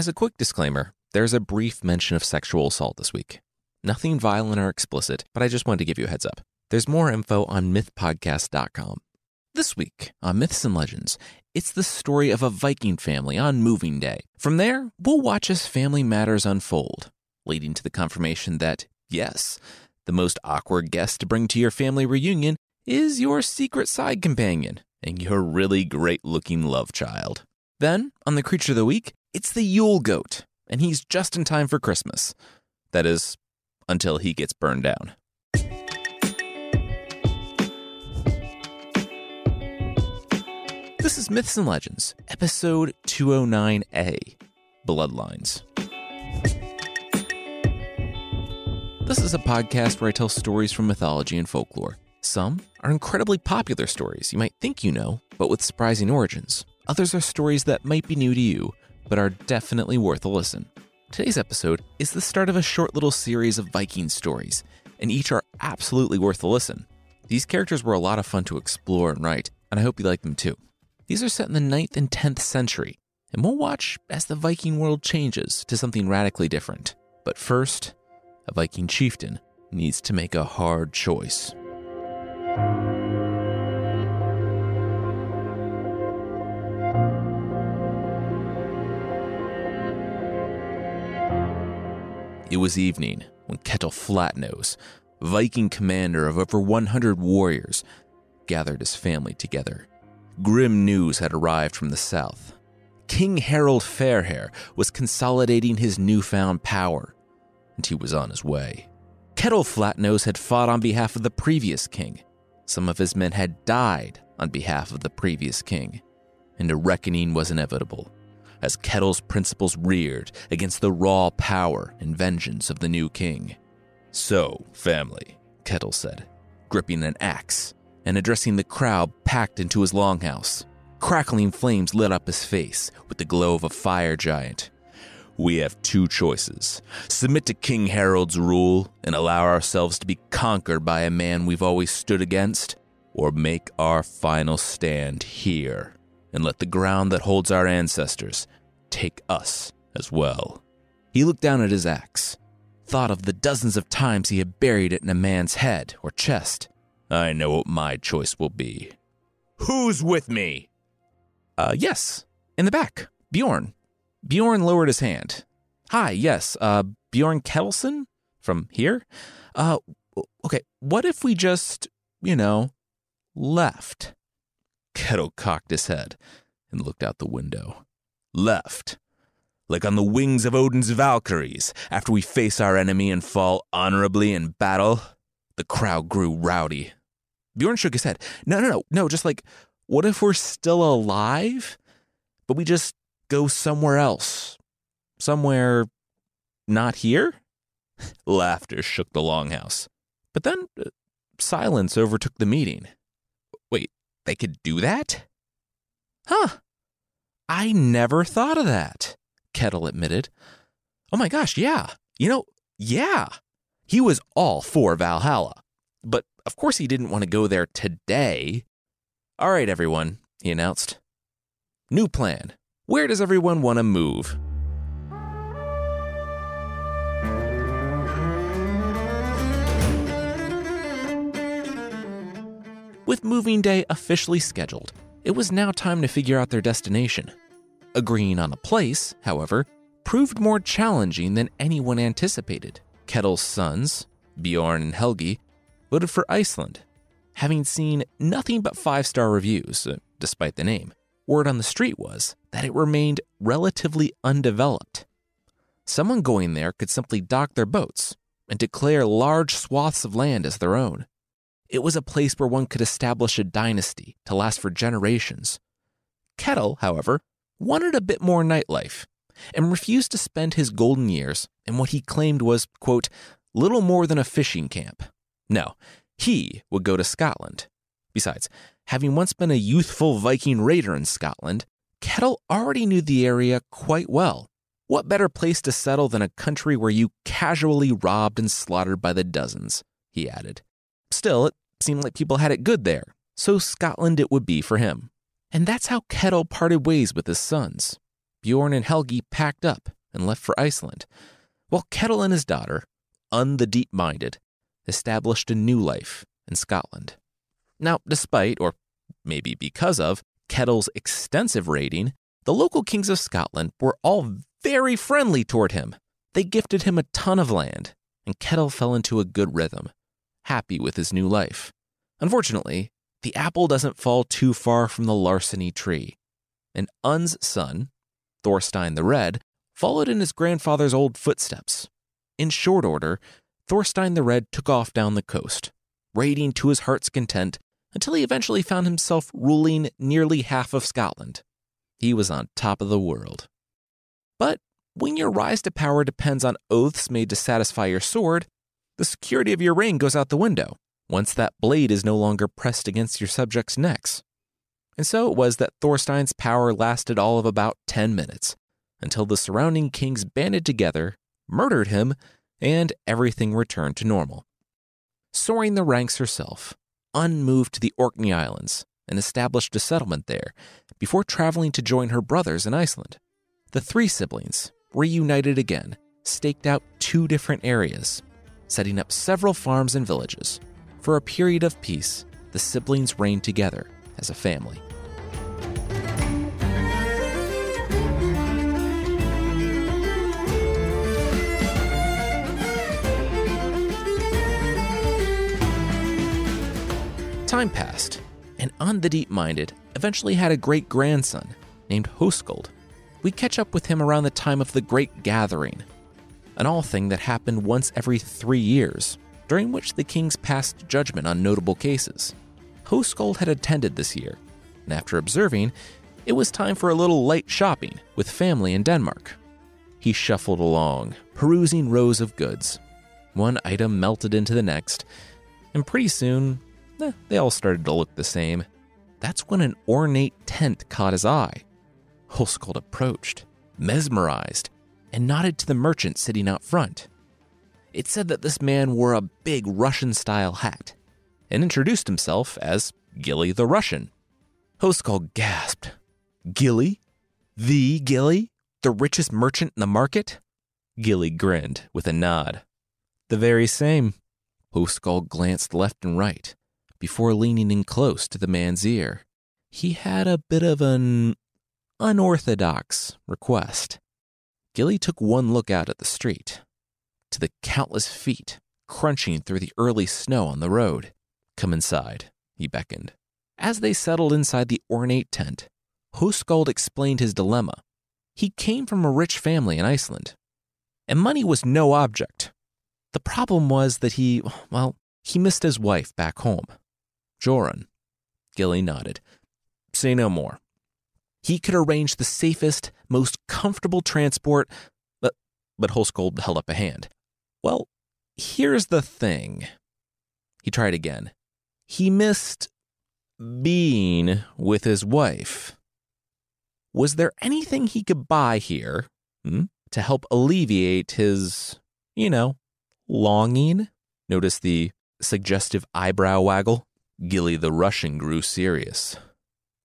As a quick disclaimer, there's a brief mention of sexual assault this week. Nothing violent or explicit, but I just wanted to give you a heads up. There's more info on mythpodcast.com. This week on Myths and Legends, it's the story of a Viking family on moving day. From there, we'll watch as family matters unfold, leading to the confirmation that, yes, the most awkward guest to bring to your family reunion is your secret side companion and your really great looking love child. Then, on the Creature of the Week, it's the Yule Goat, and he's just in time for Christmas. That is, until he gets burned down. This is Myths and Legends, episode 209A Bloodlines. This is a podcast where I tell stories from mythology and folklore. Some are incredibly popular stories you might think you know, but with surprising origins. Others are stories that might be new to you, but are definitely worth a listen. Today's episode is the start of a short little series of Viking stories, and each are absolutely worth a listen. These characters were a lot of fun to explore and write, and I hope you like them too. These are set in the 9th and 10th century, and we'll watch as the Viking world changes to something radically different. But first, a Viking chieftain needs to make a hard choice. It was evening when Ketil Flatnose, Viking commander of over 100 warriors, gathered his family together. Grim news had arrived from the south. King Harold Fairhair was consolidating his newfound power, and he was on his way. Ketil Flatnose had fought on behalf of the previous king. Some of his men had died on behalf of the previous king, and a reckoning was inevitable as Ketil's principles reared against the raw power and vengeance of the new king. So, family, Kettle said, gripping an axe and addressing the crowd packed into his longhouse. Crackling flames lit up his face with the glow of a fire giant. We have two choices submit to King Harold's rule and allow ourselves to be conquered by a man we've always stood against, or make our final stand here and let the ground that holds our ancestors take us as well. He looked down at his axe, thought of the dozens of times he had buried it in a man's head or chest. I know what my choice will be. Who's with me? Uh, yes, in the back, Bjorn. Bjorn lowered his hand. Hi, yes, uh, Bjorn Ketilson from here? Uh, okay, what if we just, you know, left? Ketil cocked his head and looked out the window. Left. Like on the wings of Odin's Valkyries, after we face our enemy and fall honorably in battle. The crowd grew rowdy. Bjorn shook his head. No, no, no, no, just like, what if we're still alive, but we just go somewhere else? Somewhere not here? Laughter shook the longhouse. But then uh, silence overtook the meeting. They could do that? Huh. I never thought of that, Ketil admitted. Oh my gosh, yeah. You know, yeah. He was all for Valhalla. But of course he didn't want to go there today. All right, everyone, he announced. New plan. Where does everyone want to move? With moving day officially scheduled, it was now time to figure out their destination. Agreeing on a place, however, proved more challenging than anyone anticipated. Ketil's sons, Bjorn and Helgi, voted for Iceland, having seen nothing but five star reviews, uh, despite the name. Word on the street was that it remained relatively undeveloped. Someone going there could simply dock their boats and declare large swaths of land as their own. It was a place where one could establish a dynasty to last for generations. Ketil, however, wanted a bit more nightlife and refused to spend his golden years in what he claimed was, quote, little more than a fishing camp. No, he would go to Scotland. Besides, having once been a youthful Viking raider in Scotland, Ketil already knew the area quite well. What better place to settle than a country where you casually robbed and slaughtered by the dozens? He added. Still, it seemed like people had it good there, so Scotland it would be for him. And that's how Ketil parted ways with his sons. Bjorn and Helgi packed up and left for Iceland, while Ketil and his daughter, Unn the Deep Minded, established a new life in Scotland. Now, despite, or maybe because of, Ketil's extensive raiding, the local kings of Scotland were all very friendly toward him. They gifted him a ton of land, and Ketil fell into a good rhythm, happy with his new life. Unfortunately, the apple doesn't fall too far from the larceny tree, and Unn's son, Thorstein the Red, followed in his grandfather's old footsteps. In short order, Thorstein the Red took off down the coast, raiding to his heart's content until he eventually found himself ruling nearly half of Scotland. He was on top of the world. But when your rise to power depends on oaths made to satisfy your sword, the security of your reign goes out the window once that blade is no longer pressed against your subjects' necks. And so it was that Thorstein's power lasted all of about 10 minutes, until the surrounding kings banded together, murdered him, and everything returned to normal. Soaring the ranks herself, unmoved to the Orkney Islands and established a settlement there before traveling to join her brothers in Iceland. The three siblings, reunited again, staked out two different areas, setting up several farms and villages. For a period of peace, the siblings reigned together as a family. Time passed, and Unn the Deep Minded eventually had a great grandson named Hoskuld. We catch up with him around the time of the Great Gathering, an Althing that happened once every three years, during which the kings passed judgment on notable cases. Hoskuld had attended this year, and after observing, it was time for a little light shopping with family in Denmark. He shuffled along, perusing rows of goods. One item melted into the next, and pretty soon eh, they all started to look the same. That's when an ornate tent caught his eye. Hoskuld approached, mesmerized, and nodded to the merchant sitting out front. It said that this man wore a big Russian style hat and introduced himself as Gilly the Russian. Hoskuld gasped. Gilly? The Gilly? The richest merchant in the market? Gilly grinned with a nod. The very same. Hoskuld glanced left and right, before leaning in close to the man's ear. He had a bit of an unorthodox request. Gilly took one look out at the street, to the countless feet crunching through the early snow on the road. Come inside, he beckoned. As they settled inside the ornate tent, Hoskuld explained his dilemma. He came from a rich family in Iceland, and money was no object. The problem was that he, well, he missed his wife back home. Jorun. Gilly nodded. Say no more. He could arrange the safest, most comfortable transport, but, but Hoskuld held up a hand. Well, here's the thing. He tried again. He missed being with his wife. Was there anything he could buy here hmm, to help alleviate his, you know, longing? Notice the suggestive eyebrow waggle. Gilly the Russian grew serious.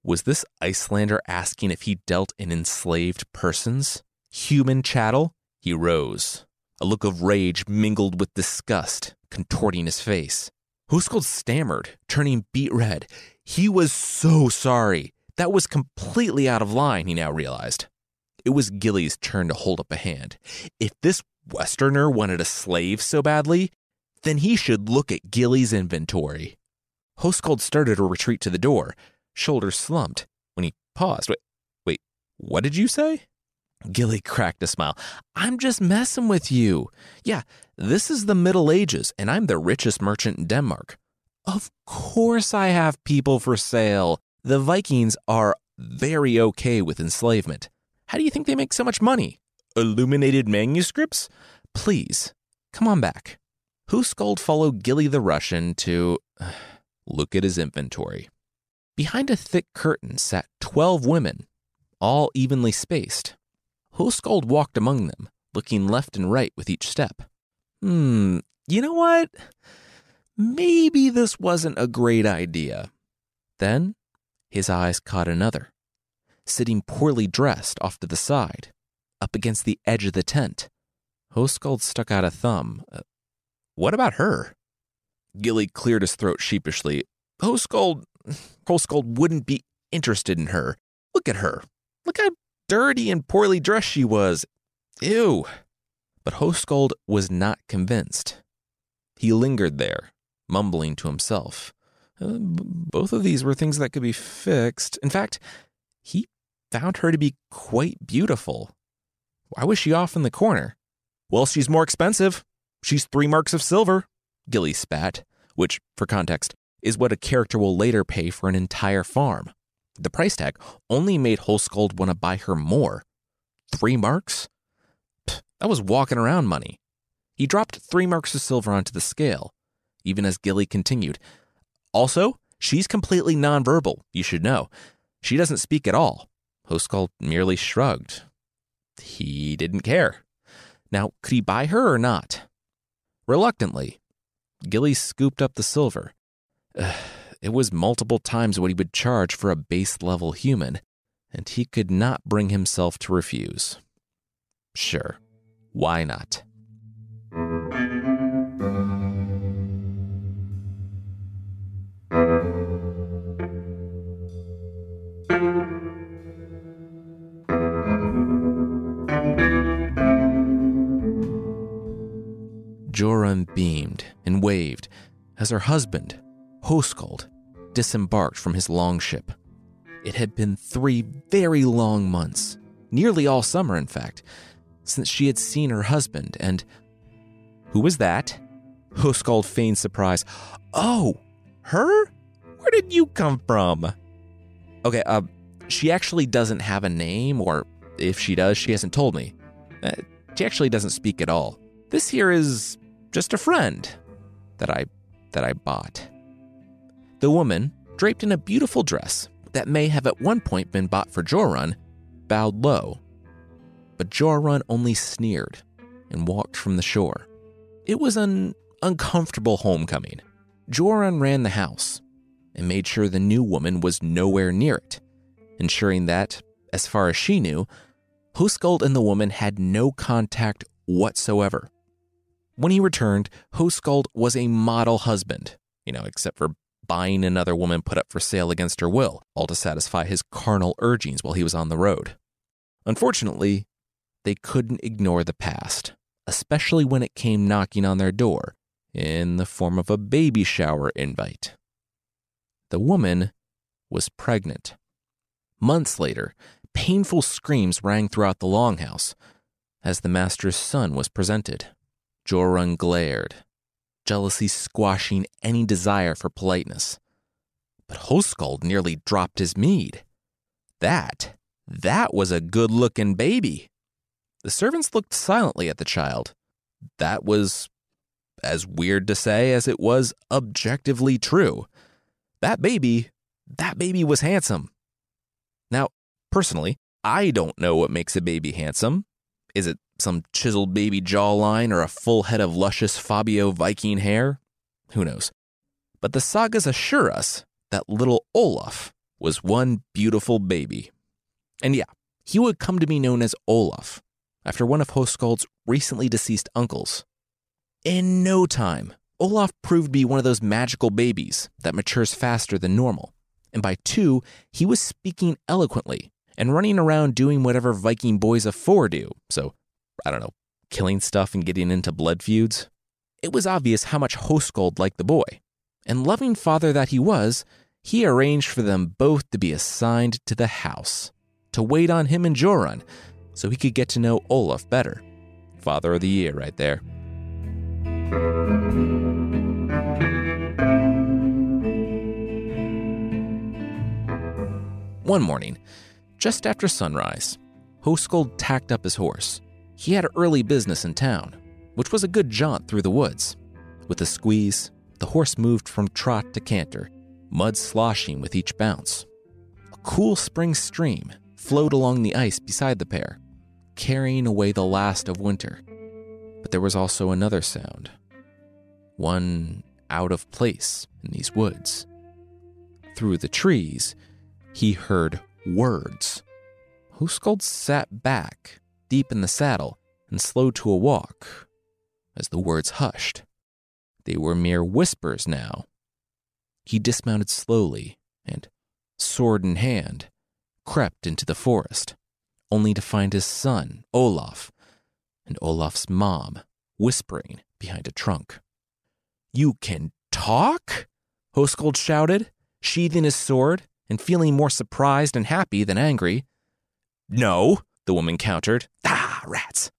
Was this Icelander asking if he dealt in enslaved persons? Human chattel? He rose, a look of rage mingled with disgust contorting his face. Hoskuld stammered, turning beet red. He was so sorry. That was completely out of line, he now realized. It was Gilly's turn to hold up a hand. If this Westerner wanted a slave so badly, then he should look at Gilly's inventory. Hoskuld started a retreat to the door, shoulders slumped, when he paused. Wait, wait, what did you say? Gilly cracked a smile. I'm just messing with you. Yeah, this is the Middle Ages, and I'm the richest merchant in Denmark. Of course, I have people for sale. The Vikings are very okay with enslavement. How do you think they make so much money? Illuminated manuscripts? Please, come on back. Hoskuld followed Gilly the Russian to look at his inventory. Behind a thick curtain sat twelve women, all evenly spaced. Hoskuld walked among them, looking left and right with each step. Hmm, you know what? Maybe this wasn't a great idea. Then his eyes caught another. sitting poorly dressed off to the side, up against the edge of the tent. Hoskuld stuck out a thumb. Uh, what about her? Gilly cleared his throat sheepishly. Hoskuld, Hoskuld wouldn't be interested in her. Look at her. Look how dirty and poorly dressed she was. Ew. But Hoskuld was not convinced. He lingered there, mumbling to himself. Uh, both of these were things that could be fixed. In fact, he found her to be quite beautiful. Why was she off in the corner? Well, she's more expensive. She's three marks of silver, Gilly spat, which, for context, is what a character will later pay for an entire farm. The price tag only made Hoskuld want to buy her more. Three marks? Pff, that was walking around money. He dropped three marks of silver onto the scale, even as Gilly continued. Also, she's completely nonverbal, you should know. She doesn't speak at all. Hoskuld merely shrugged. He didn't care. Now, could he buy her or not? Reluctantly, Gilly scooped up the silver. It was multiple times what he would charge for a base level human, and he could not bring himself to refuse. Sure, why not? Jorun beamed and waved as her husband, Hoskuld, disembarked from his longship. It had been three very long months, nearly all summer, in fact, since she had seen her husband, and. Who was that? Hoskuld feigned surprise. Oh, her? Where did you come from? Okay, uh, she actually doesn't have a name, or if she does, she hasn't told me. Uh, she actually doesn't speak at all. This here is just a friend that I that I bought. The woman, draped in a beautiful dress that may have at one point been bought for Jorun, bowed low. But Jorun only sneered and walked from the shore. It was an uncomfortable homecoming. Jorun ran the house and made sure the new woman was nowhere near it, ensuring that, as far as she knew, Hoskuld and the woman had no contact whatsoever. When he returned, Hoskuld was a model husband, you know, except for buying another woman put up for sale against her will, all to satisfy his carnal urgings while he was on the road. Unfortunately, they couldn't ignore the past, especially when it came knocking on their door in the form of a baby shower invite. The woman was pregnant. Months later, painful screams rang throughout the longhouse as the master's son was presented. Jorun glared, jealousy squashing any desire for politeness. But Hoskuld nearly dropped his mead. That, that was a good looking baby. The servants looked silently at the child. That was as weird to say as it was objectively true. That baby, that baby was handsome. Now, personally, I don't know what makes a baby handsome. Is it some chiseled baby jawline or a full head of luscious Fabio Viking hair? Who knows? But the sagas assure us that little Olaf was one beautiful baby. And yeah, he would come to be known as Olaf, after one of Hoskuld's recently deceased uncles. In no time, Olaf proved to be one of those magical babies that matures faster than normal. And by two, he was speaking eloquently and running around doing whatever Viking boys of four do. So I don't know, killing stuff and getting into blood feuds. It was obvious how much Hoskuld liked the boy, and loving father that he was, he arranged for them both to be assigned to the house, to wait on him and Jorun, so he could get to know Olaf better. Father of the Year, right there. One morning, just after sunrise, Hoskuld tacked up his horse he had early business in town, which was a good jaunt through the woods. With a squeeze, the horse moved from trot to canter, mud sloshing with each bounce. A cool spring stream flowed along the ice beside the pair, carrying away the last of winter. But there was also another sound, one out of place in these woods. Through the trees, he heard words Hoskuld sat back, deep in the saddle, and slowed to a walk as the words hushed. They were mere whispers now. He dismounted slowly and, sword in hand, crept into the forest, only to find his son, Olaf, and Olaf's mom whispering behind a trunk. You can talk? Hoskuld shouted, sheathing his sword and feeling more surprised and happy than angry. No, the woman countered. Ah, rats.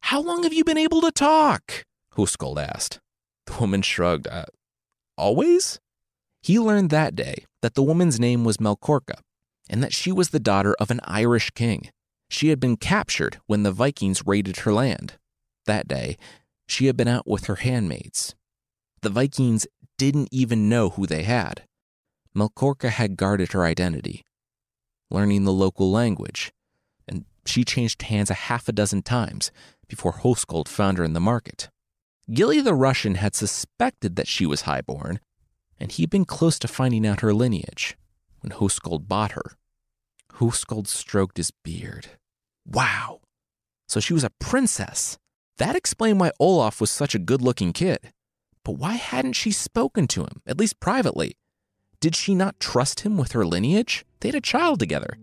How long have you been able to talk? Hoskuld asked. The woman shrugged. Uh, always? He learned that day that the woman's name was Melkorka and that she was the daughter of an Irish king. She had been captured when the Vikings raided her land. That day, she had been out with her handmaids. The Vikings didn't even know who they had. Melkorka had guarded her identity, learning the local language, she changed hands a half a dozen times before Hoskuld found her in the market. Gilly the Russian had suspected that she was highborn, and he'd been close to finding out her lineage when Hoskuld bought her. Hoskuld stroked his beard. Wow! So she was a princess. That explained why Olaf was such a good looking kid. But why hadn't she spoken to him, at least privately? Did she not trust him with her lineage? They had a child together.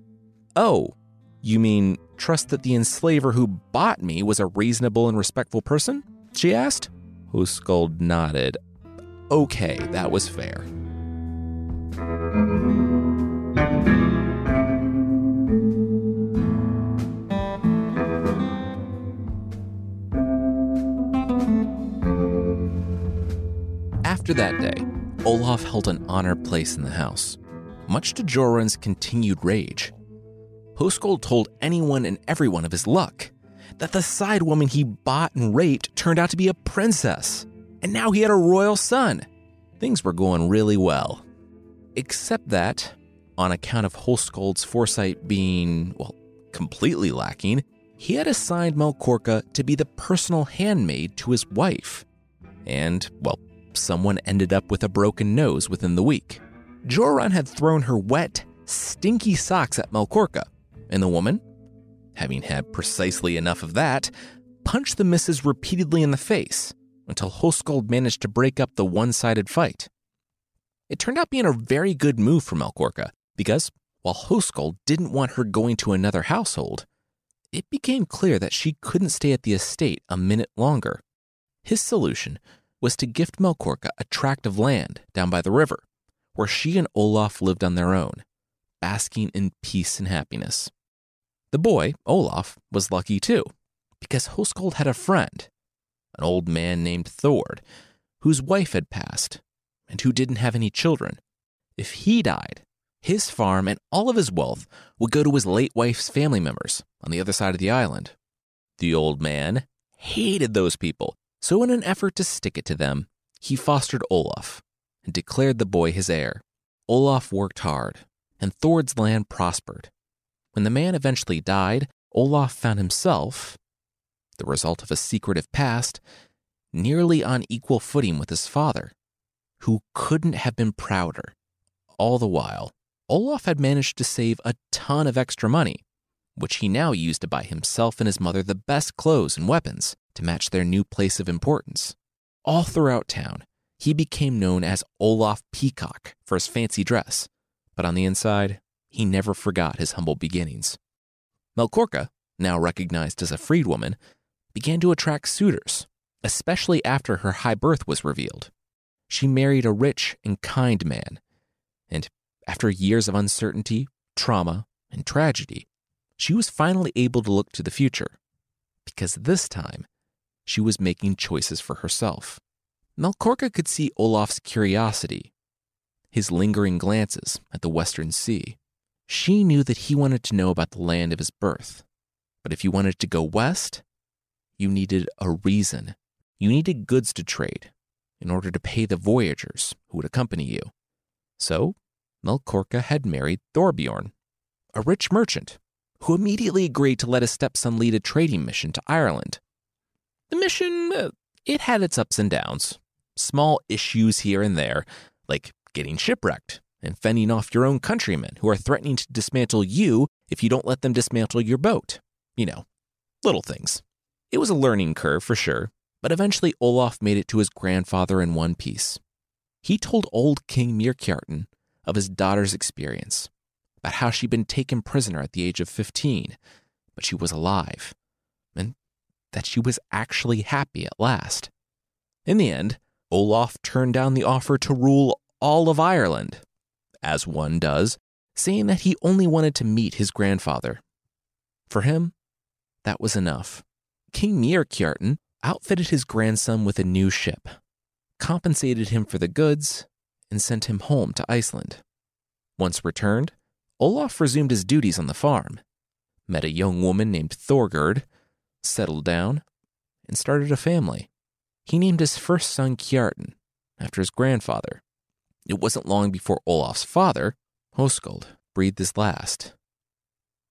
Oh, you mean trust that the enslaver who bought me was a reasonable and respectful person? She asked. Hoskuld nodded. Okay, that was fair. After that day, Olaf held an honored place in the house, much to Jorun's continued rage. Hoskuld told anyone and everyone of his luck that the side woman he bought and raped turned out to be a princess, and now he had a royal son. Things were going really well. Except that, on account of Hoskuld's foresight being, well, completely lacking, he had assigned Melkorka to be the personal handmaid to his wife. And, well, someone ended up with a broken nose within the week. Jorun had thrown her wet, stinky socks at Melkorka, and the woman, having had precisely enough of that, punched the missus repeatedly in the face until Hoskuld managed to break up the one sided fight. It turned out being a very good move for Melkorka because while Hoskuld didn't want her going to another household, it became clear that she couldn't stay at the estate a minute longer. His solution was to gift Melkorka a tract of land down by the river, where she and Olaf lived on their own, basking in peace and happiness. The boy, Olaf, was lucky too, because Hoskuld had a friend, an old man named Thord, whose wife had passed and who didn't have any children. If he died, his farm and all of his wealth would go to his late wife's family members on the other side of the island. The old man hated those people so, in an effort to stick it to them, he fostered Olaf and declared the boy his heir. Olaf worked hard, and Thord's land prospered. When the man eventually died, Olaf found himself, the result of a secretive past, nearly on equal footing with his father, who couldn't have been prouder. All the while, Olaf had managed to save a ton of extra money, which he now used to buy himself and his mother the best clothes and weapons to match their new place of importance. All throughout town, he became known as Olaf Peacock for his fancy dress, but on the inside, he never forgot his humble beginnings. Melkorka, now recognized as a freedwoman, began to attract suitors, especially after her high birth was revealed. She married a rich and kind man, and after years of uncertainty, trauma, and tragedy, she was finally able to look to the future. Because this time, she was making choices for herself. Melkorka could see Olaf's curiosity, his lingering glances at the western sea. She knew that he wanted to know about the land of his birth. But if you wanted to go west, you needed a reason. You needed goods to trade in order to pay the voyagers who would accompany you. So, Melkorka had married Thorbjorn, a rich merchant, who immediately agreed to let his stepson lead a trading mission to Ireland the mission, uh, it had its ups and downs. Small issues here and there, like getting shipwrecked and fending off your own countrymen who are threatening to dismantle you if you don't let them dismantle your boat. You know, little things. It was a learning curve for sure, but eventually Olaf made it to his grandfather in one piece. He told old King Myrkjartan of his daughter's experience, about how she'd been taken prisoner at the age of 15, but she was alive, and that she was actually happy at last. In the end, Olaf turned down the offer to rule all of Ireland, as one does, saying that he only wanted to meet his grandfather. For him, that was enough. King Myrkjartan outfitted his grandson with a new ship, compensated him for the goods, and sent him home to Iceland. Once returned, Olaf resumed his duties on the farm, met a young woman named Thorgerd, settled down, and started a family. He named his first son Kjartan, after his grandfather. It wasn't long before Olaf's father, Hoskuld, breathed his last.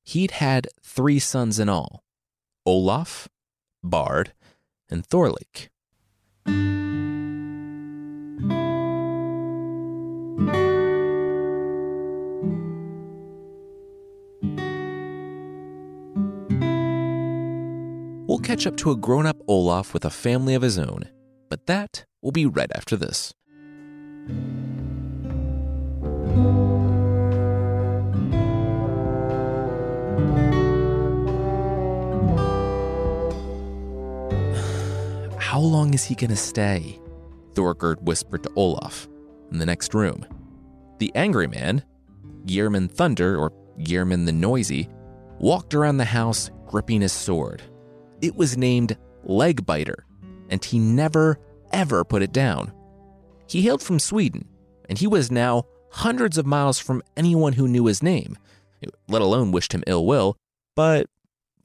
He'd had three sons in all Olaf, Bard, and Thorlik. We'll catch up to a grown up Olaf with a family of his own, but that will be right after this. How long is he going to stay? Thorgerd whispered to Olaf in the next room. The angry man, Geirmund Thunder, or Geirmund the Noisy, walked around the house gripping his sword. It was named Legbiter, and he never, ever put it down. He hailed from Sweden, and he was now hundreds of miles from anyone who knew his name, let alone wished him ill will, but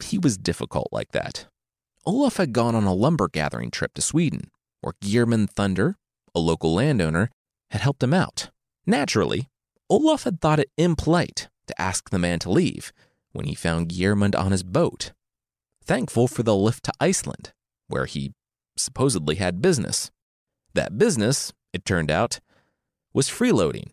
he was difficult like that. Olaf had gone on a lumber gathering trip to Sweden, where Geirmund Thunder, a local landowner, had helped him out. Naturally, Olaf had thought it impolite to ask the man to leave when he found Geirmund on his boat, thankful for the lift to Iceland, where he supposedly had business. That business, it turned out, was freeloading.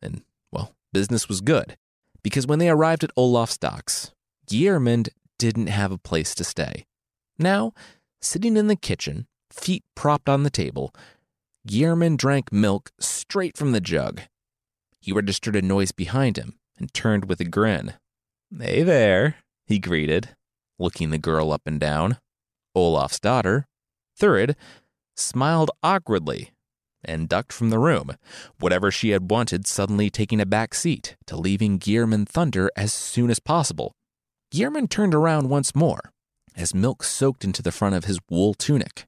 And, well, business was good, because when they arrived at Olaf's docks, Geirmund didn't have a place to stay. Now, sitting in the kitchen, feet propped on the table, Geirmund drank milk straight from the jug. He registered a noise behind him and turned with a grin. Hey there, he greeted, looking the girl up and down. Olaf's daughter, Thurid, smiled awkwardly and ducked from the room, whatever she had wanted suddenly taking a back seat to leaving Geirmund Thunder as soon as possible. Geirmund turned around once more as milk soaked into the front of his wool tunic.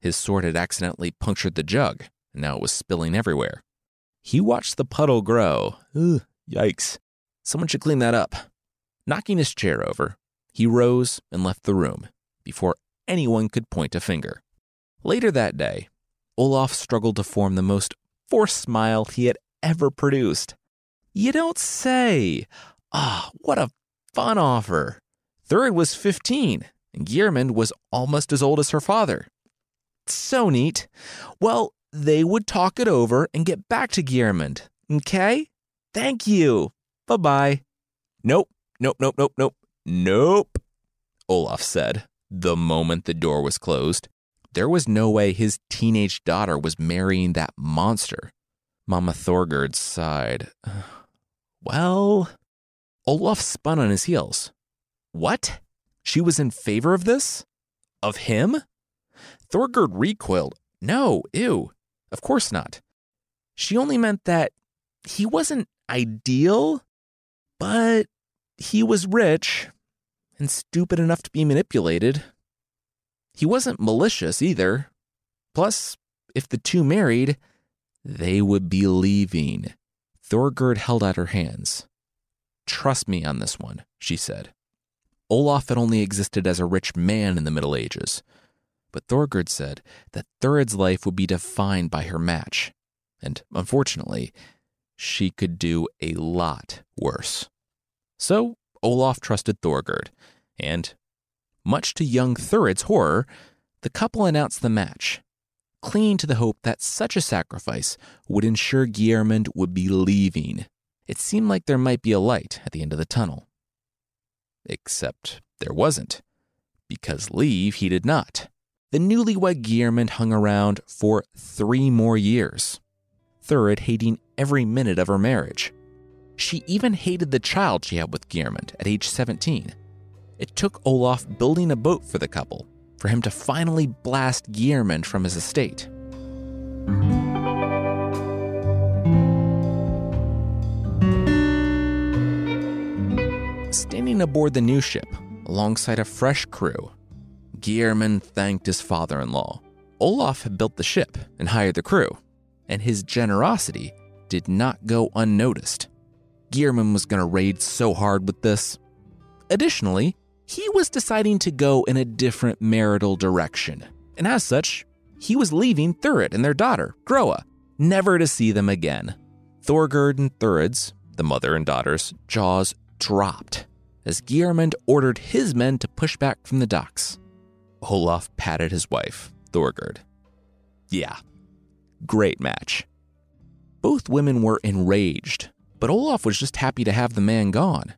His sword had accidentally punctured the jug, and now it was spilling everywhere. He watched the puddle grow. Ugh, yikes. Someone should clean that up. Knocking his chair over, he rose and left the room before anyone could point a finger. Later that day, Olaf struggled to form the most forced smile he had ever produced. You don't say! Ah, what a fun offer! Thurid was 15, Geirmund was almost as old as her father. So neat. Well, they would talk it over and get back to Geirmund, okay? Thank you. Bye bye. Nope, nope, nope, nope, nope, nope, Olaf said the moment the door was closed. There was no way his teenage daughter was marrying that monster. Mama Thorgerd sighed. Well, Olaf spun on his heels. What? She was in favor of this? Of him? Thorgerd recoiled. No, ew. Of course not. She only meant that he wasn't ideal, but he was rich and stupid enough to be manipulated. He wasn't malicious either. Plus, if the two married, they would be leaving. Thorgerd held out her hands. Trust me on this one, she said. Olaf had only existed as a rich man in the Middle Ages, but Thorgerd said that Thurid's life would be defined by her match, and unfortunately, she could do a lot worse. So Olaf trusted Thorgerd, and much to young Thurid's horror, the couple announced the match, clinging to the hope that such a sacrifice would ensure Geirmund would be leaving. It seemed like there might be a light at the end of the tunnel. Except there wasn't, because leave he did not. The newlywed Geirmund hung around for three more years, Thurid hating every minute of her marriage. She even hated the child she had with Geirmund at age 17. It took Olaf building a boat for the couple for him to finally blast Geirmund from his estate. Standing aboard the new ship, alongside a fresh crew, Geirmund thanked his father in law. Olaf had built the ship and hired the crew, and his generosity did not go unnoticed. Geirmund was going to raid so hard with this. Additionally, he was deciding to go in a different marital direction, and as such, he was leaving Thurid and their daughter, Groa, never to see them again. Thorgerd and Thurid's, the mother and daughter's, jaws dropped as Geirmund ordered his men to push back from the docks. Olaf patted his wife, Thorgerd. Yeah, great match. Both women were enraged, but Olaf was just happy to have the man gone.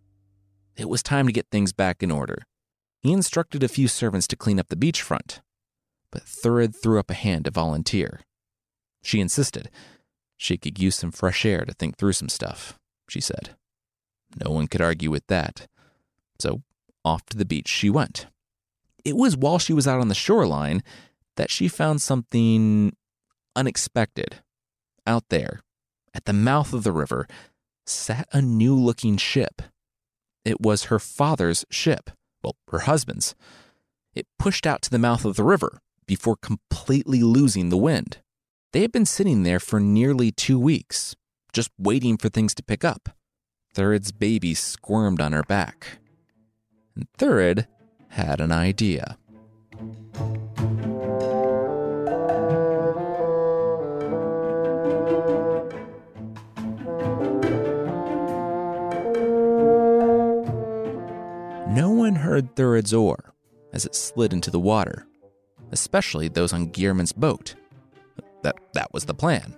It was time to get things back in order. He instructed a few servants to clean up the beachfront, but Thurid threw up a hand to volunteer. She insisted. She could use some fresh air to think through some stuff, she said. No one could argue with that. So off to the beach she went. It was while she was out on the shoreline that she found something unexpected. Out there, at the mouth of the river, sat a new looking ship. It was her father's ship, well, her husband's. It pushed out to the mouth of the river before completely losing the wind. They had been sitting there for nearly two weeks, just waiting for things to pick up. Thurid's baby squirmed on her back. And Thurid had an idea. No one heard Thurid's oar as it slid into the water, especially those on Geirmund's boat. That, that was the plan.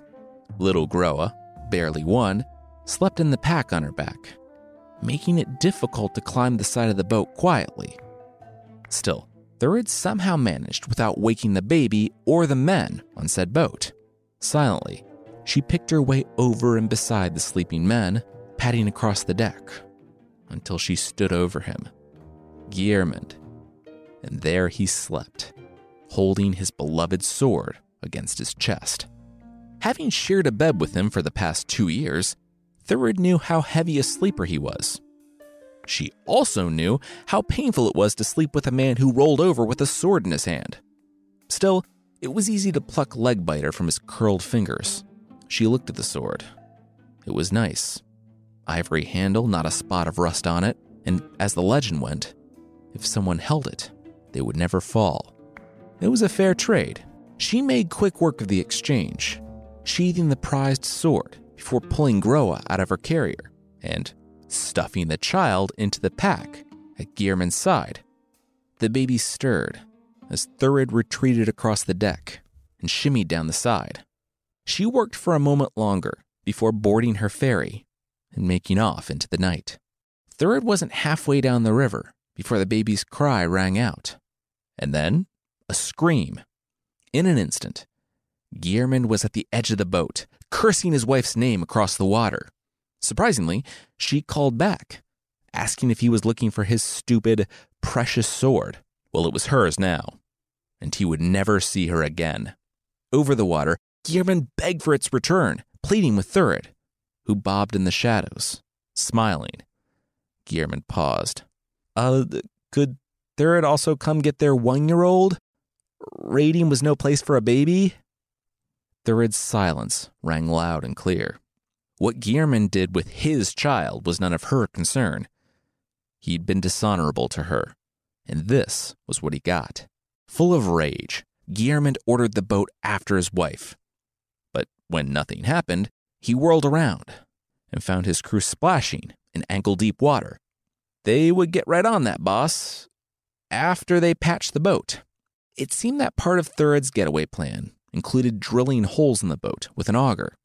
Little Groa, barely one, slept in the pack on her back, making it difficult to climb the side of the boat quietly. Still, Thurid somehow managed without waking the baby or the men on said boat. Silently, she picked her way over and beside the sleeping men, padding across the deck, until she stood over him Geirmund, and there he slept, holding his beloved sword against his chest. Having shared a bed with him for the past two years, Thurid knew how heavy a sleeper he was. She also knew how painful it was to sleep with a man who rolled over with a sword in his hand. Still, it was easy to pluck Legbiter from his curled fingers. She looked at the sword. It was nice. Ivory handle, not a spot of rust on it, and as the legend went, if someone held it, they would never fall. It was a fair trade. She made quick work of the exchange, sheathing the prized sword before pulling Groa out of her carrier and stuffing the child into the pack at Geirmund's side. The baby stirred as Thurid retreated across the deck and shimmied down the side. She worked for a moment longer before boarding her ferry and making off into the night. Thurid wasn't halfway down the river before the baby's cry rang out. And then a scream. In an instant, Geirmund was at the edge of the boat, cursing his wife's name across the water. Surprisingly, she called back, asking if he was looking for his stupid, precious sword. Well, it was hers now, and he would never see her again. Over the water, Geirmund begged for its return, pleading with Thurid, who bobbed in the shadows, smiling. Geirmund paused. Uh, could Thurid also come get their one year old? Raiding was no place for a baby? Thurid's silence rang loud and clear. What Geirmund did with his child was none of her concern. He'd been dishonorable to her, and this was what he got. Full of rage, Geirmund ordered the boat after his wife. But when nothing happened, he whirled around and found his crew splashing in ankle deep water. They would get right on that, boss, after they patched the boat. It seemed that part of Thurid's getaway plan included drilling holes in the boat with an auger.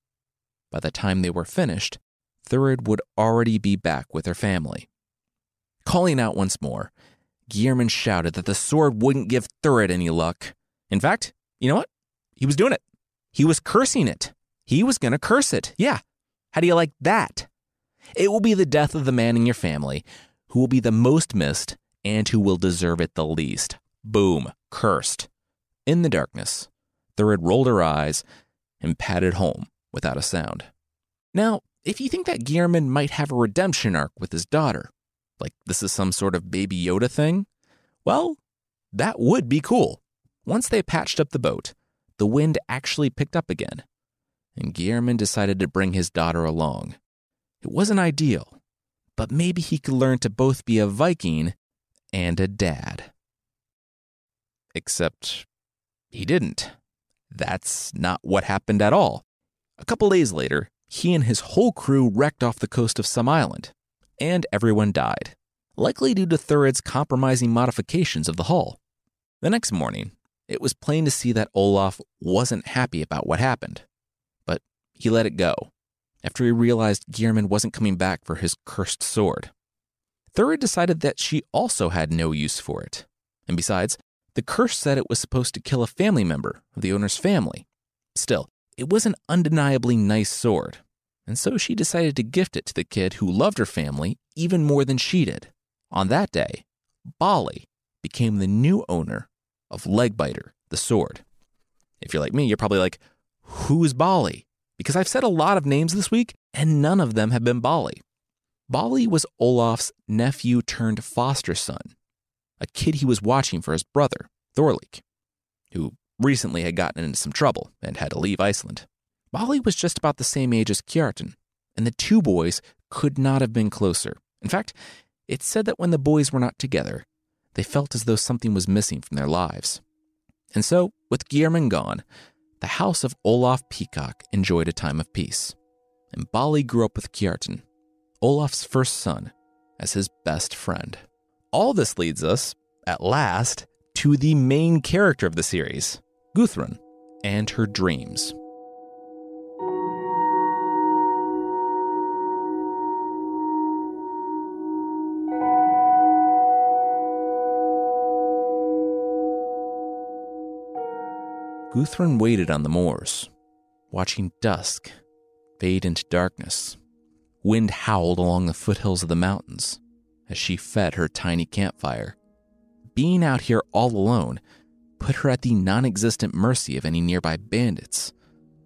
By the time they were finished, Thurid would already be back with her family. Calling out once more, Geirmund shouted that the sword wouldn't give Thurid any luck. In fact, you know what? He was doing it. He was cursing it. He was going to curse it. Yeah. How do you like that? It will be the death of the man in your family who will be the most missed and who will deserve it the least. Boom. Cursed. In the darkness, Thurid rolled her eyes and padded home without a sound. Now, if you think that Geirmund might have a redemption arc with his daughter, like this is some sort of baby Yoda thing, well, that would be cool. Once they patched up the boat, the wind actually picked up again, and Geirmund decided to bring his daughter along. It wasn't ideal, but maybe he could learn to both be a Viking and a dad. Except he didn't. That's not what happened at all. A couple days later, he and his whole crew wrecked off the coast of some island, and everyone died, likely due to Thurid's compromising modifications of the hull. The next morning, it was plain to see that Olaf wasn't happy about what happened, but he let it go after he realized Geirmund wasn't coming back for his cursed sword. Thurid decided that she also had no use for it, and besides, the curse said it was supposed to kill a family member of the owner's family. Still, it was an undeniably nice sword, and so she decided to gift it to the kid who loved her family even more than she did. On that day, Bolli became the new owner of Legbiter, the sword. If you're like me, you're probably like, who's Bolli? Because I've said a lot of names this week, and none of them have been Bolli. Bolli was Olaf's nephew turned foster son, a kid he was watching for his brother, Thorleik, who recently had gotten into some trouble and had to leave Iceland. Bolli was just about the same age as Kjartan, and the two boys could not have been closer. In fact, it's said that when the boys were not together, they felt as though something was missing from their lives. And so, with Geirmund gone, the house of Olaf Peacock enjoyed a time of peace, and Bolli grew up with Kjartan, Olaf's first son, as his best friend. All this leads us, at last, to the main character of the series, Guthrun, and her dreams. Guthrun waited on the moors, watching dusk fade into darkness. Wind howled along the foothills of the mountains as she fed her tiny campfire. Being out here all alone put her at the non existent mercy of any nearby bandits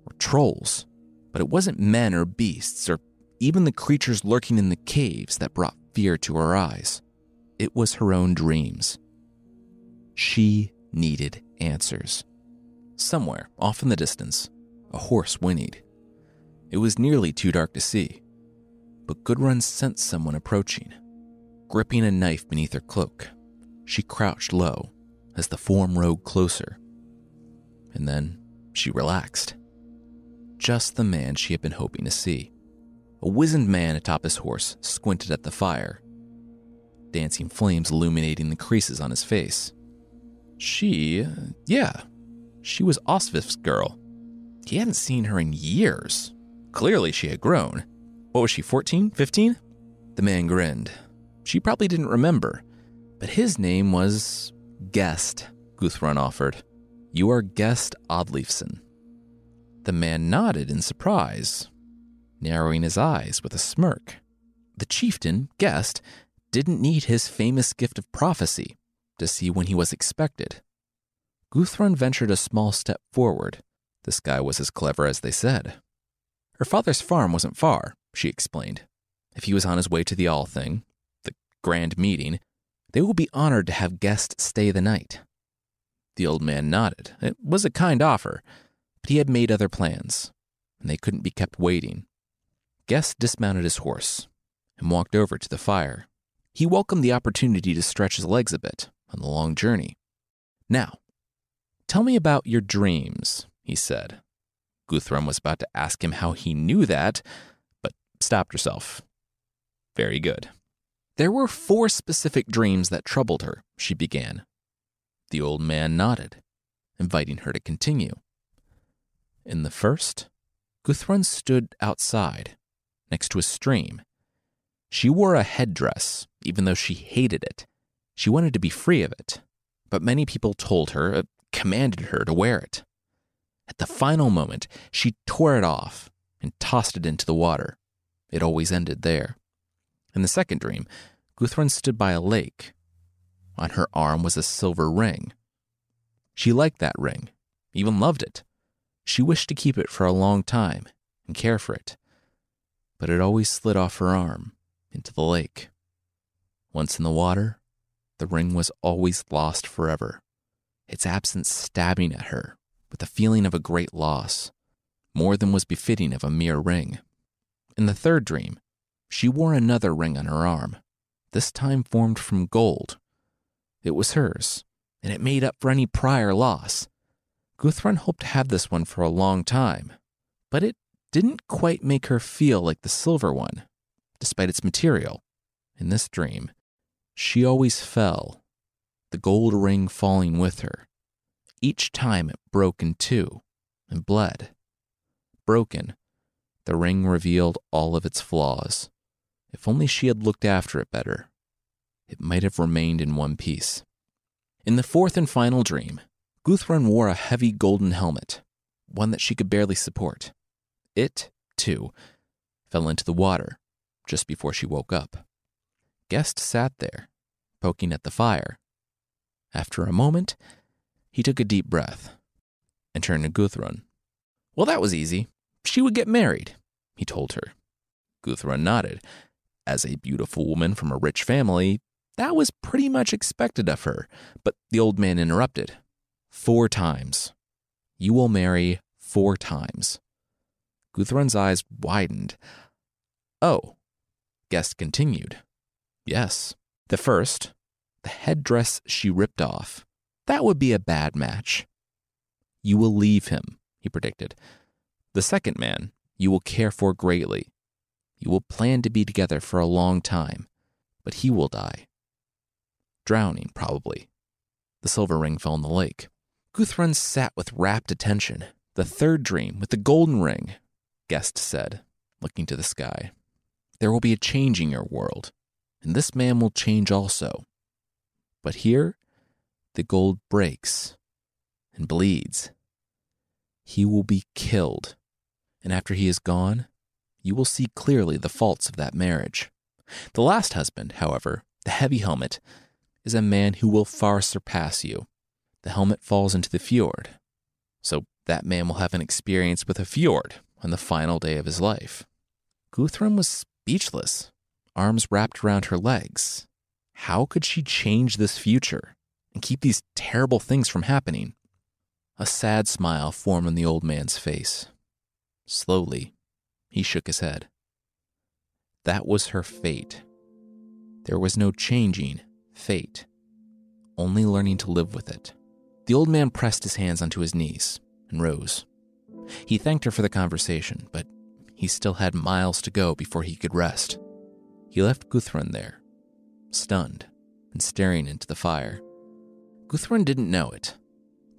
or trolls. But it wasn't men or beasts or even the creatures lurking in the caves that brought fear to her eyes. It was her own dreams. She needed answers. Somewhere, off in the distance, a horse whinnied. It was nearly too dark to see, but Guthrun sensed someone approaching. Gripping a knife beneath her cloak, she crouched low as the form rode closer. And then she relaxed. Just the man she had been hoping to see. A wizened man atop his horse squinted at the fire, dancing flames illuminating the creases on his face. She, yeah, she was Osvif's girl. He hadn't seen her in years. Clearly, she had grown. What was she, 14, 15? The man grinned. She probably didn't remember, but his name was Gest, Guthrun offered. You are Gest Odleifson. The man nodded in surprise, narrowing his eyes with a smirk. The chieftain, Gest, didn't need his famous gift of prophecy to see when he was expected. Guthrun ventured a small step forward. This guy was as clever as they said. Her father's farm wasn't far, she explained. If he was on his way to the Althing, the grand meeting, they will be honored to have guests stay the night. The old man nodded. It was a kind offer, but he had made other plans, and they couldn't be kept waiting. Gest dismounted his horse and walked over to the fire. He welcomed the opportunity to stretch his legs a bit on the long journey. Now, Tell me about your dreams, he said. Guthrun was about to ask him how he knew that, but stopped herself. Very good. There were four specific dreams that troubled her, she began. The old man nodded, inviting her to continue. In the first, Guthrun stood outside, next to a stream. She wore a headdress, even though she hated it. She wanted to be free of it, but many people told her, uh, commanded her to wear it. At the final moment, she tore it off and tossed it into the water. It always ended there. In the second dream, Guthrun stood by a lake. On her arm was a silver ring. She liked that ring, even loved it. She wished to keep it for a long time and care for it, but it always slid off her arm into the lake. Once in the water, the ring was always lost forever, its absence stabbing at her with a feeling of a great loss, more than was befitting of a mere ring. In the third dream, she wore another ring on her arm, this time formed from gold. It was hers, and it made up for any prior loss. Guthrun hoped to have this one for a long time, but it didn't quite make her feel like the silver one, despite its material. In this dream, she always fell, the gold ring falling with her. Each time it broke in two and bled. Broken, the ring revealed all of its flaws. If only she had looked after it better, it might have remained in one piece. In the fourth and final dream, Guthrun wore a heavy golden helmet, one that she could barely support. It, too, fell into the water just before she woke up. Gest sat there, poking at the fire. After a moment, he took a deep breath and turned to Guthrun. Well, that was easy. She would get married, he told her. Guthrun nodded. As a beautiful woman from a rich family, that was pretty much expected of her. But the old man interrupted. Four times. You will marry four times. Guthrun's eyes widened. Oh, Gest continued. Yes. The first, the headdress she ripped off, that would be a bad match. You will leave him, he predicted. The second man, you will care for greatly. You will plan to be together for a long time, but he will die. Drowning, probably. The silver ring fell in the lake. Guthrun sat with rapt attention. The third dream with the golden ring, Gest said, looking to the sky. There will be a change in your world, and this man will change also. But here, the gold breaks and bleeds. He will be killed, and after he is gone, you will see clearly the faults of that marriage. The last husband, however, the heavy helmet, is a man who will far surpass you. The helmet falls into the fjord, so that man will have an experience with a fjord on the final day of his life. Guthrun was speechless, arms wrapped around her legs. How could she change this future and keep these terrible things from happening? A sad smile formed on the old man's face. Slowly, he shook his head. That was her fate. There was no changing fate, only learning to live with it. The old man pressed his hands onto his knees and rose. He thanked her for the conversation, but he still had miles to go before he could rest. He left Guthrun there, stunned and staring into the fire. Guthrun didn't know it,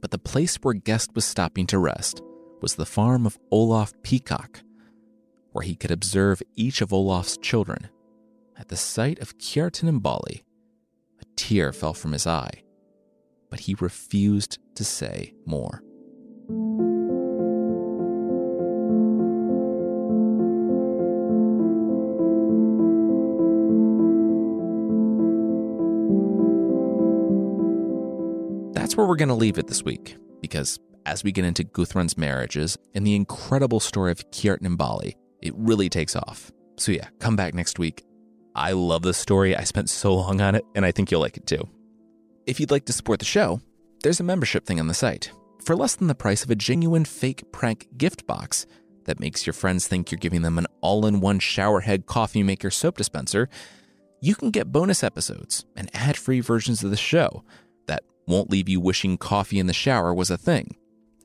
but the place where Gest was stopping to rest was the farm of Olaf Peacock, where he could observe each of Olaf's children. At the sight of Kjartan and Bolli, a tear fell from his eye, but he refused to say more. that's where we're going to leave it this week, because as we get into Guthrun's marriages and the incredible story of Kjartan and Bolli, it really takes off. So yeah, come back next week. I love this story. I spent so long on it, and I think you'll like it too. If you'd like to support the show, there's a membership thing on the site. For less than the price of a genuine fake prank gift box that makes your friends think you're giving them an all in one showerhead coffee maker soap dispenser, you can get bonus episodes and ad free versions of the show that won't leave you wishing coffee in the shower was a thing,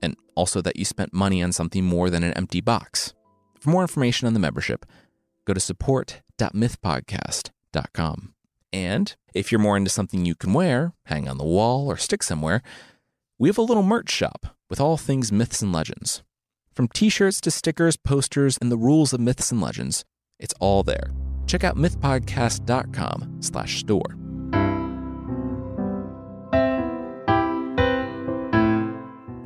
and also that you spent money on something more than an empty box. For more information on the membership, go to support.mythpodcast.com. And if you're more into something you can wear, hang on the wall, or stick somewhere, we have a little merch shop with all things myths and legends. From t shirts to stickers, posters, and the rules of myths and legends, it's all there. check out mythpodcast.com slash store.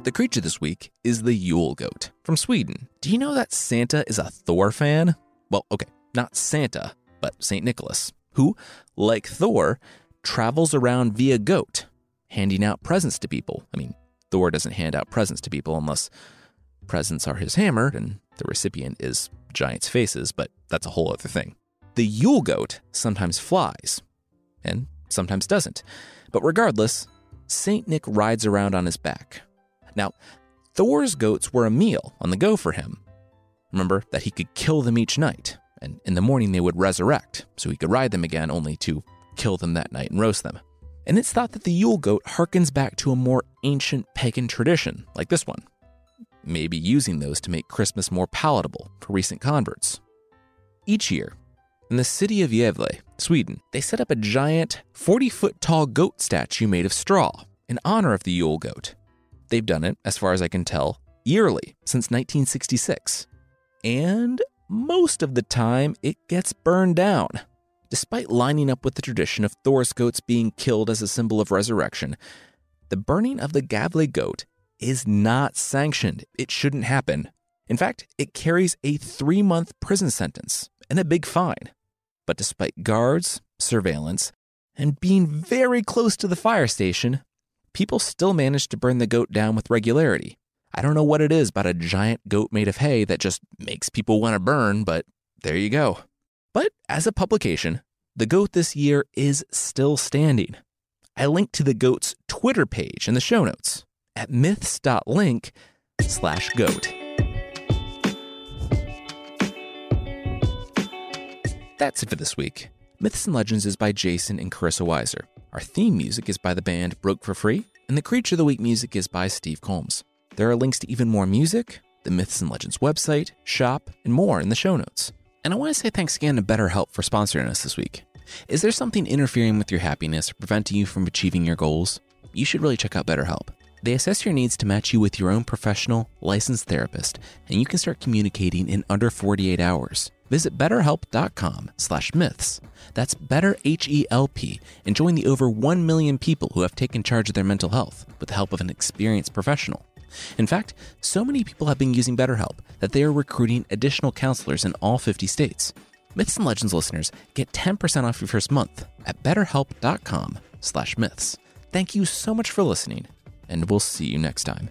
The creature this week is the Yule goat from Sweden. Do you know that Santa is a Thor fan? Well, okay, not Santa, but St. Nicholas, who, like Thor, travels around via goat, handing out presents to people. I mean, Thor doesn't hand out presents to people unless presents are his hammer and the recipient is giants' faces, but that's a whole other thing. The Yule goat sometimes flies and sometimes doesn't. But regardless, St. Nick rides around on his back, now, Thor's goats were a meal on the go for him. Remember that he could kill them each night, and in the morning they would resurrect, so he could ride them again, only to kill them that night and roast them. And it's thought that the Yule goat harkens back to a more ancient pagan tradition, like this one, maybe using those to make Christmas more palatable for recent converts. Each year, in the city of Gävle, Sweden, they set up a giant 40 foot tall goat statue made of straw in honor of the Yule goat. They've done it, as far as I can tell, yearly since 1966. And most of the time, it gets burned down. Despite lining up with the tradition of Thor's goats being killed as a symbol of resurrection, the burning of the Gävle goat is not sanctioned. It shouldn't happen. In fact, it carries a three month prison sentence and a big fine. But despite guards, surveillance, and being very close to the fire station, people still manage to burn the goat down with regularity. I don't know what it is about a giant goat made of hay that just makes people want to burn, but there you go. But as a publication, the goat this year is still standing. I linked to the goat's Twitter page in the show notes at myths.link slash goat. That's it for this week. Myths and Legends is by Jason and Carissa Weiser. Our theme music is by the band Broke for Free, and the Creature of the Week music is by Steve Combs. There are links to even more music, the Myths and Legends website, shop, and more in the show notes. And I want to say thanks again to BetterHelp for sponsoring us this week. Is there something interfering with your happiness or preventing you from achieving your goals? You should really check out BetterHelp. They assess your needs to match you with your own professional, licensed therapist, and you can start communicating in under 48 hours. Visit betterhelp.com slash myths. That's better H-E-L-P and join the over 1 million people who have taken charge of their mental health with the help of an experienced professional. In fact, so many people have been using BetterHelp that they are recruiting additional counselors in all 50 states. Myths and Legends listeners get 10% off your first month at betterhelp.com slash myths. Thank you so much for listening, and we'll see you next time.